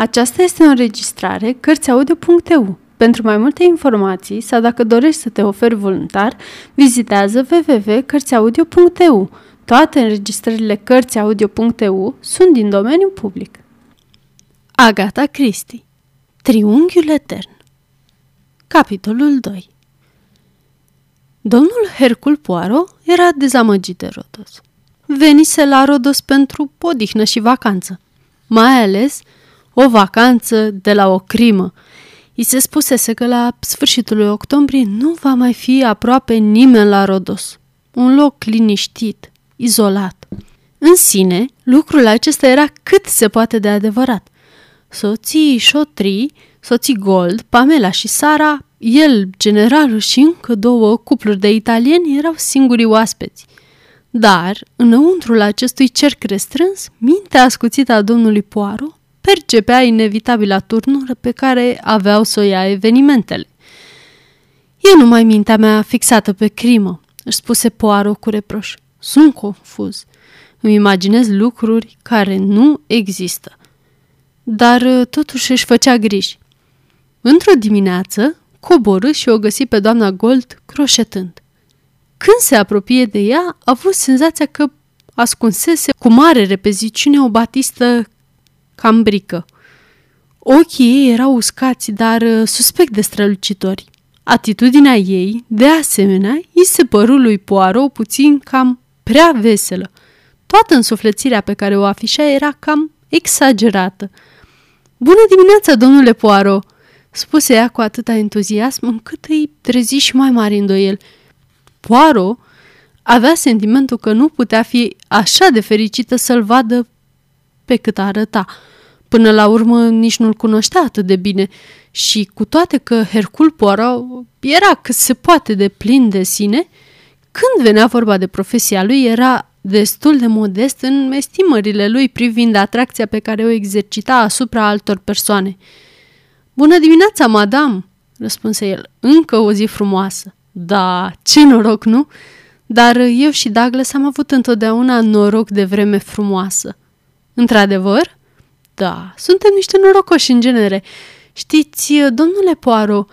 Aceasta este o înregistrare Cărțiaudio.eu. Pentru mai multe informații sau dacă dorești să te oferi voluntar, vizitează www.cărțiaudio.eu. Toate înregistrările Cărțiaudio.eu sunt din domeniu public. Agata Christie Triunghiul Etern Capitolul 2 Domnul Hercul Poirot era dezamăgit de Rodos. Venise la Rodos pentru podihnă și vacanță, mai ales o vacanță de la o crimă. I se spusese că la sfârșitul lui octombrie nu va mai fi aproape nimeni la Rodos. Un loc liniștit, izolat. În sine, lucrul acesta era cât se poate de adevărat. Soții șotrii, soții Gold, Pamela și Sara, el, generalul și încă două cupluri de italieni erau singurii oaspeți. Dar, înăuntrul acestui cerc restrâns, mintea ascuțită a domnului Poirot percepea inevitabilă turnură pe care aveau să o ia evenimentele. E numai mintea mea fixată pe crimă, își spuse Poirot cu reproș. Sunt confuz. Îmi imaginez lucruri care nu există. Dar uh, totuși își făcea griji. Într-o dimineață, coborâ și o găsi pe doamna Gold croșetând. Când se apropie de ea, a avut senzația că ascunsese cu mare repeziciune o batistă cambrică. Ochii ei erau uscați, dar uh, suspect de strălucitori. Atitudinea ei, de asemenea, îi se păru lui Poirot puțin cam prea veselă. Toată însuflețirea pe care o afișa era cam exagerată. Bună dimineața, domnule Poirot!" spuse ea cu atâta entuziasm încât îi trezi și mai mare îndoiel. Poirot avea sentimentul că nu putea fi așa de fericită să-l vadă pe cât arăta. Până la urmă nici nu-l cunoștea atât de bine și cu toate că Hercul Poirot era cât se poate de plin de sine, când venea vorba de profesia lui era destul de modest în estimările lui privind atracția pe care o exercita asupra altor persoane. Bună dimineața, madame!" răspunse el. Încă o zi frumoasă. Da, ce noroc, nu? Dar eu și Douglas am avut întotdeauna noroc de vreme frumoasă. Într-adevăr? Da, suntem niște norocoși în genere. Știți, domnule Poirot,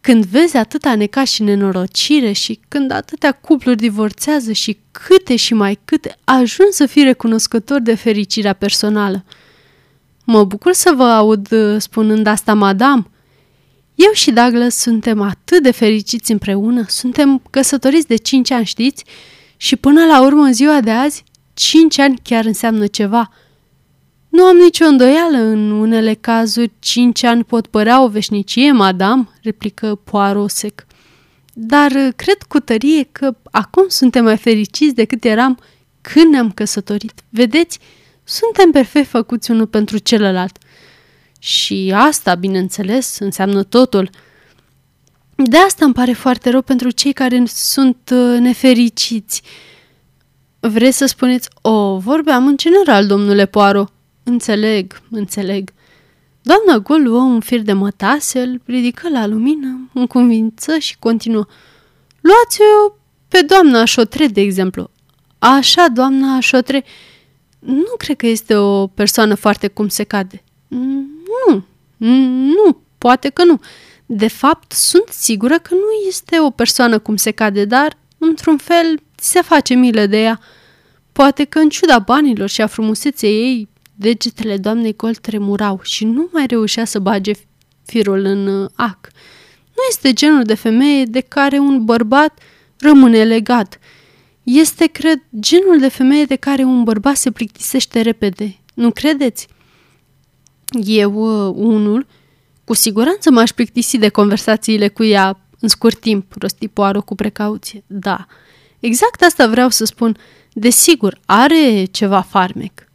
când vezi atâta neca și nenorocire și când atâtea cupluri divorțează și câte și mai câte, ajung să fii recunoscător de fericirea personală. Mă bucur să vă aud spunând asta, madame. Eu și Douglas suntem atât de fericiți împreună, suntem căsătoriți de cinci ani, știți? Și până la urmă, în ziua de azi, cinci ani chiar înseamnă ceva – nu am nicio îndoială, în unele cazuri cinci ani pot părea o veșnicie, madame, replică Poirot sec. Dar cred cu tărie că acum suntem mai fericiți decât eram când ne-am căsătorit. Vedeți, suntem perfect făcuți unul pentru celălalt. Și asta, bineînțeles, înseamnă totul. De asta îmi pare foarte rău pentru cei care sunt uh, nefericiți. Vreți să spuneți, o, vorbeam în general, domnule Poirot. Înțeleg, înțeleg. Doamna Gol luă un fir de mătase, îl ridică la lumină, convință și continuă. Luați-o pe doamna Șotre, de exemplu. Așa, doamna Șotre, nu cred că este o persoană foarte cum se cade. Nu, nu, poate că nu. De fapt, sunt sigură că nu este o persoană cum se cade, dar, într-un fel, se face milă de ea. Poate că, în ciuda banilor și a frumuseței ei, Degetele doamnei Col tremurau și nu mai reușea să bage firul în uh, ac. Nu este genul de femeie de care un bărbat rămâne legat. Este, cred, genul de femeie de care un bărbat se plictisește repede. Nu credeți? Eu, uh, unul, cu siguranță m-aș plictisi de conversațiile cu ea în scurt timp, rosti Poară cu precauție. Da, exact asta vreau să spun. Desigur, are ceva farmec.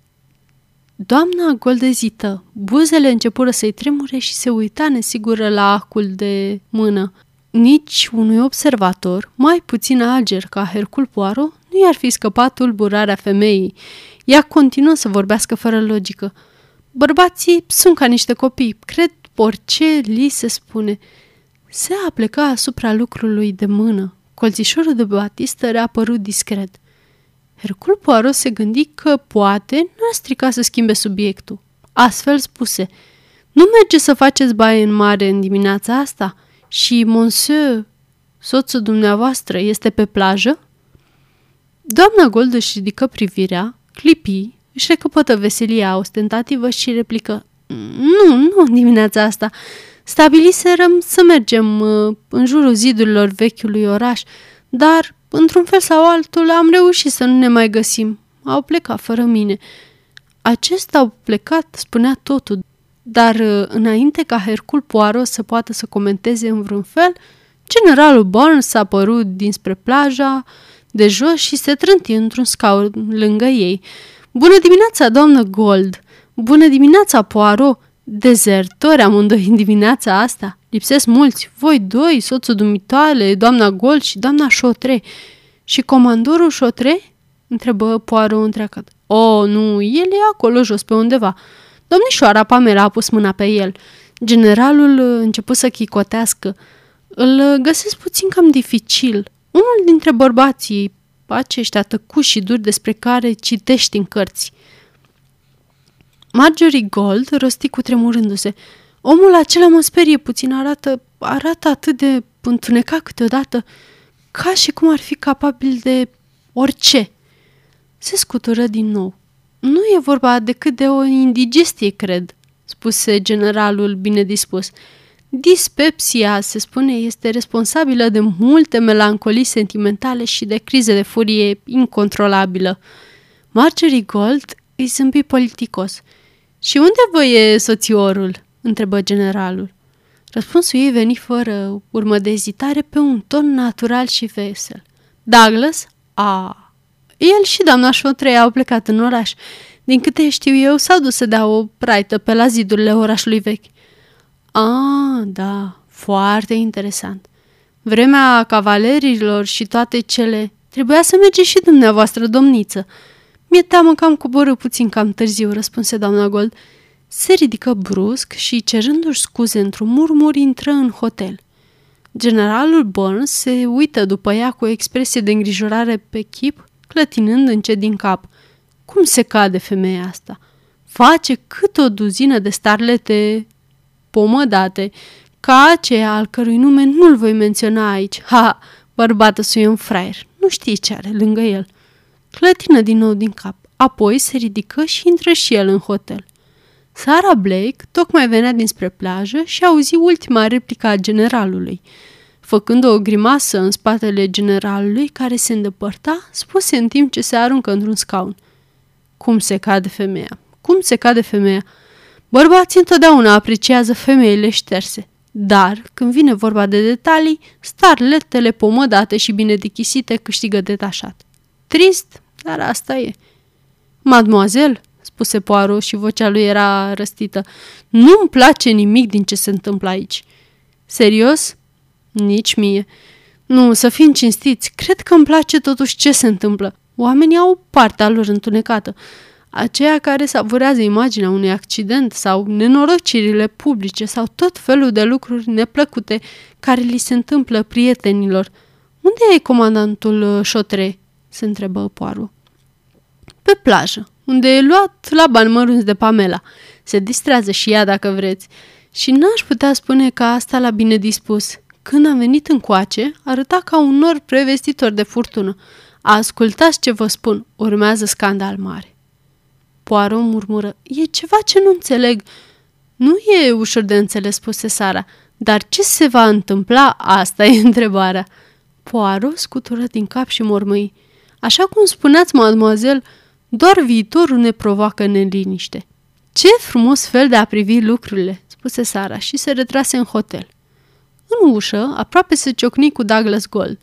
Doamna goldezită, buzele începură să-i tremure și se uita nesigură la acul de mână. Nici unui observator, mai puțin ager ca Hercul Poirot, nu i-ar fi scăpat tulburarea femeii. Ea continuă să vorbească fără logică. Bărbații sunt ca niște copii, cred orice li se spune. Se apleca asupra lucrului de mână. Colțișorul de batistă reapărut discret. Hercul Poirot se gândi că poate n-a stricat să schimbe subiectul. Astfel spuse, Nu merge să faceți baie în mare în dimineața asta? Și monsieur, soțul dumneavoastră, este pe plajă? Doamna Gold își ridică privirea, clipi, își recăpătă veselia ostentativă și replică Nu, nu dimineața asta. Stabiliserăm să mergem uh, în jurul zidurilor vechiului oraș, dar, într-un fel sau altul, am reușit să nu ne mai găsim. Au plecat fără mine. Acesta au plecat, spunea totul, dar uh, înainte ca Hercul Poirot să poată să comenteze în vreun fel, generalul Barnes a apărut dinspre plaja de jos și se trânti într-un scaun lângă ei. Bună dimineața, doamnă Gold! Bună dimineața, Poirot! Dezertori amândoi în dimineața asta. Lipsesc mulți. Voi doi, soțul dumitoale, doamna Gold și doamna Șotre. Și comandorul Șotre? Întrebă Poirot întreagăt. O, nu, el e acolo jos pe undeva. Domnișoara Pamela a pus mâna pe el. Generalul început să chicotească. Îl găsesc puțin cam dificil. Unul dintre bărbații aceștia tăcuși și duri despre care citești în cărți. Marjorie Gold rosti cu tremurându-se. Omul acela mă sperie puțin, arată, arată atât de întunecat câteodată, ca și cum ar fi capabil de orice. Se scutură din nou. Nu e vorba decât de o indigestie, cred, spuse generalul bine dispus. Dispepsia, se spune, este responsabilă de multe melancolii sentimentale și de crize de furie incontrolabilă. Marjorie Gold îi zâmbi politicos. Și unde vă e soțiorul?" Întrebă generalul. Răspunsul ei veni fără urmă de ezitare pe un ton natural și vesel. Douglas? A, el și doamna Șotrei au plecat în oraș. Din câte știu eu, s-au dus să dea o praită pe la zidurile orașului vechi. Ah, da, foarte interesant. Vremea cavalerilor și toate cele... Trebuia să mergeți și dumneavoastră, domniță. Mi-e teamă că am coborât puțin cam târziu, răspunse doamna Gold. Se ridică brusc și, cerându-și scuze într-un murmur, intră în hotel. Generalul Burns se uită după ea cu o expresie de îngrijorare pe chip, clătinând încet din cap. Cum se cade femeia asta? Face cât o duzină de starlete pomădate, ca aceea al cărui nume nu-l voi menționa aici. Ha, bărbată să un fraier, nu știi ce are lângă el. Clătină din nou din cap, apoi se ridică și intră și el în hotel. Sara Blake tocmai venea dinspre plajă și auzi ultima replică a generalului. Făcând o grimasă în spatele generalului care se îndepărta, spuse în timp ce se aruncă într-un scaun. Cum se cade femeia? Cum se cade femeia? Bărbații întotdeauna apreciază femeile șterse, dar când vine vorba de detalii, starletele pomădate și bine dichisite câștigă detașat. Trist, dar asta e. Mademoiselle, spuse Poirot și vocea lui era răstită, nu-mi place nimic din ce se întâmplă aici. Serios? Nici mie. Nu, să fim cinstiți, cred că îmi place totuși ce se întâmplă. Oamenii au partea lor întunecată aceia care savurează imaginea unui accident sau nenorocirile publice sau tot felul de lucruri neplăcute care li se întâmplă prietenilor. Unde e comandantul Șotre? Uh, se întrebă Poaru. Pe plajă, unde e luat la bani mărunți de Pamela. Se distrează și ea dacă vreți. Și n-aș putea spune că asta l-a bine dispus. Când a venit încoace, arăta ca un nor prevestitor de furtună. Ascultați ce vă spun, urmează scandal mare. Poirot murmură. E ceva ce nu înțeleg. Nu e ușor de înțeles, spuse Sara. Dar ce se va întâmpla? Asta e întrebarea. Poirot scutură din cap și mormăi. Așa cum spuneați, mademoiselle, doar viitorul ne provoacă neliniște. Ce frumos fel de a privi lucrurile, spuse Sara și se retrase în hotel. În ușă, aproape se ciocni cu Douglas Gold.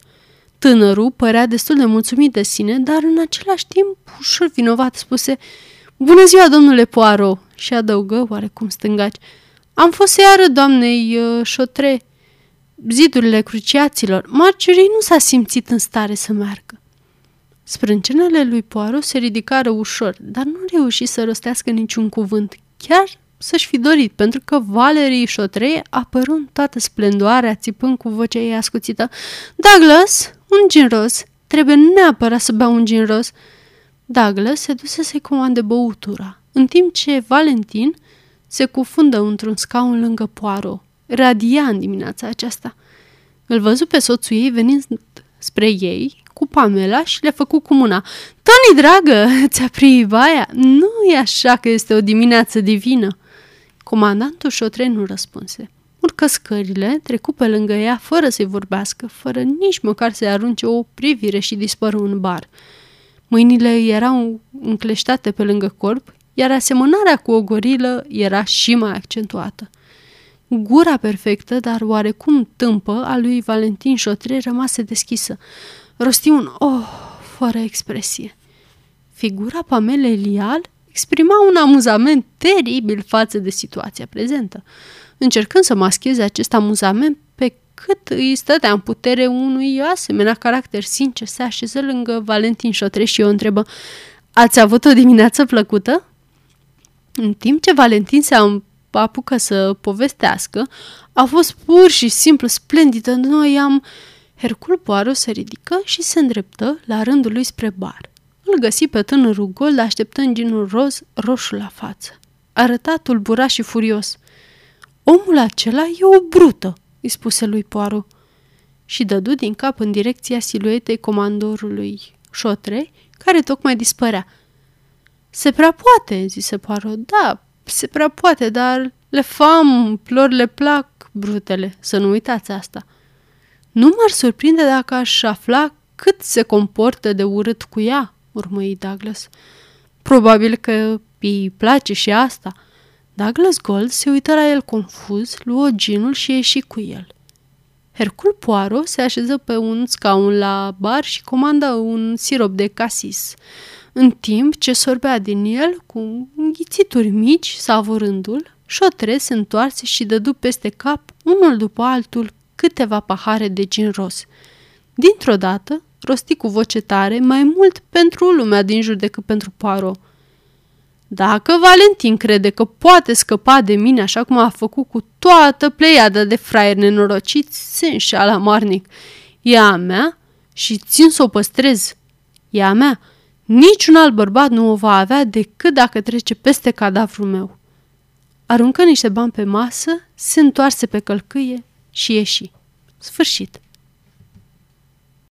Tânărul părea destul de mulțumit de sine, dar în același timp ușor vinovat spuse Bună ziua, domnule Poaro!" și adăugă oarecum stângaci. Am fost iară doamnei uh, Șotre. Zidurile cruciaților. Marjorie nu s-a simțit în stare să meargă. Sprâncenele lui Poaro se ridicară ușor, dar nu reuși să rostească niciun cuvânt, chiar să-și fi dorit, pentru că Valerii Șotre apăru în toată splendoarea, țipând cu vocea ei ascuțită. Douglas, un gin roz. Trebuie neapărat să beau un gin roz." Douglas se duse să-i comande băutura, în timp ce Valentin se cufundă într-un scaun lângă Poirot. Radia în dimineața aceasta. Îl văzu pe soțul ei venind spre ei cu Pamela și le făcu cu mâna. Tony, dragă, ți-a baia? Nu e așa că este o dimineață divină. Comandantul șotre nu răspunse. Urcă scările, trecu pe lângă ea fără să-i vorbească, fără nici măcar să-i arunce o privire și dispăru în bar. Mâinile îi erau încleștate pe lângă corp, iar asemănarea cu o gorilă era și mai accentuată. Gura perfectă, dar oarecum tâmpă, a lui Valentin Șotre rămase deschisă. Rosti un oh, fără expresie. Figura Pamelei Lial exprima un amuzament teribil față de situația prezentă. Încercând să mascheze acest amuzament pe cât îi stătea în putere unui asemenea caracter sincer, se așeză lângă Valentin Șotre și o întrebă Ați avut o dimineață plăcută? În timp ce Valentin se apucă să povestească, a fost pur și simplu splendidă. Noi am... Hercul Poirot se ridică și se îndreptă la rândul lui spre bar. Îl găsi pe tânărul gol așteptând ginul roz roșu la față. Arăta tulburat și furios. Omul acela e o brută, îi spuse lui Poirot. Și dădu din cap în direcția siluetei comandorului Șotre, care tocmai dispărea. Se prea poate, zise Poirot. Da, se prea poate, dar le fam, flor le plac brutele, să nu uitați asta. Nu m-ar surprinde dacă aș afla cât se comportă de urât cu ea, urmăi Douglas. Probabil că îi place și asta. Douglas Gold se uită la el confuz, luă ginul și ieși cu el. Hercul Poirot se așeză pe un scaun la bar și comandă un sirop de casis în timp ce sorbea din el cu înghițituri mici, savurându-l, șotre se întoarse și dădu peste cap, unul după altul, câteva pahare de gin ros. Dintr-o dată, rosti cu voce tare, mai mult pentru lumea din jur decât pentru Paro. Dacă Valentin crede că poate scăpa de mine așa cum a făcut cu toată pleiada de fraieri nenorociți, se înșeală marnic. E a mea și țin să o păstrez. E a mea Niciun alt bărbat nu o va avea decât dacă trece peste cadavrul meu. Aruncă niște bani pe masă, se întoarse pe călcâie și ieși. Sfârșit.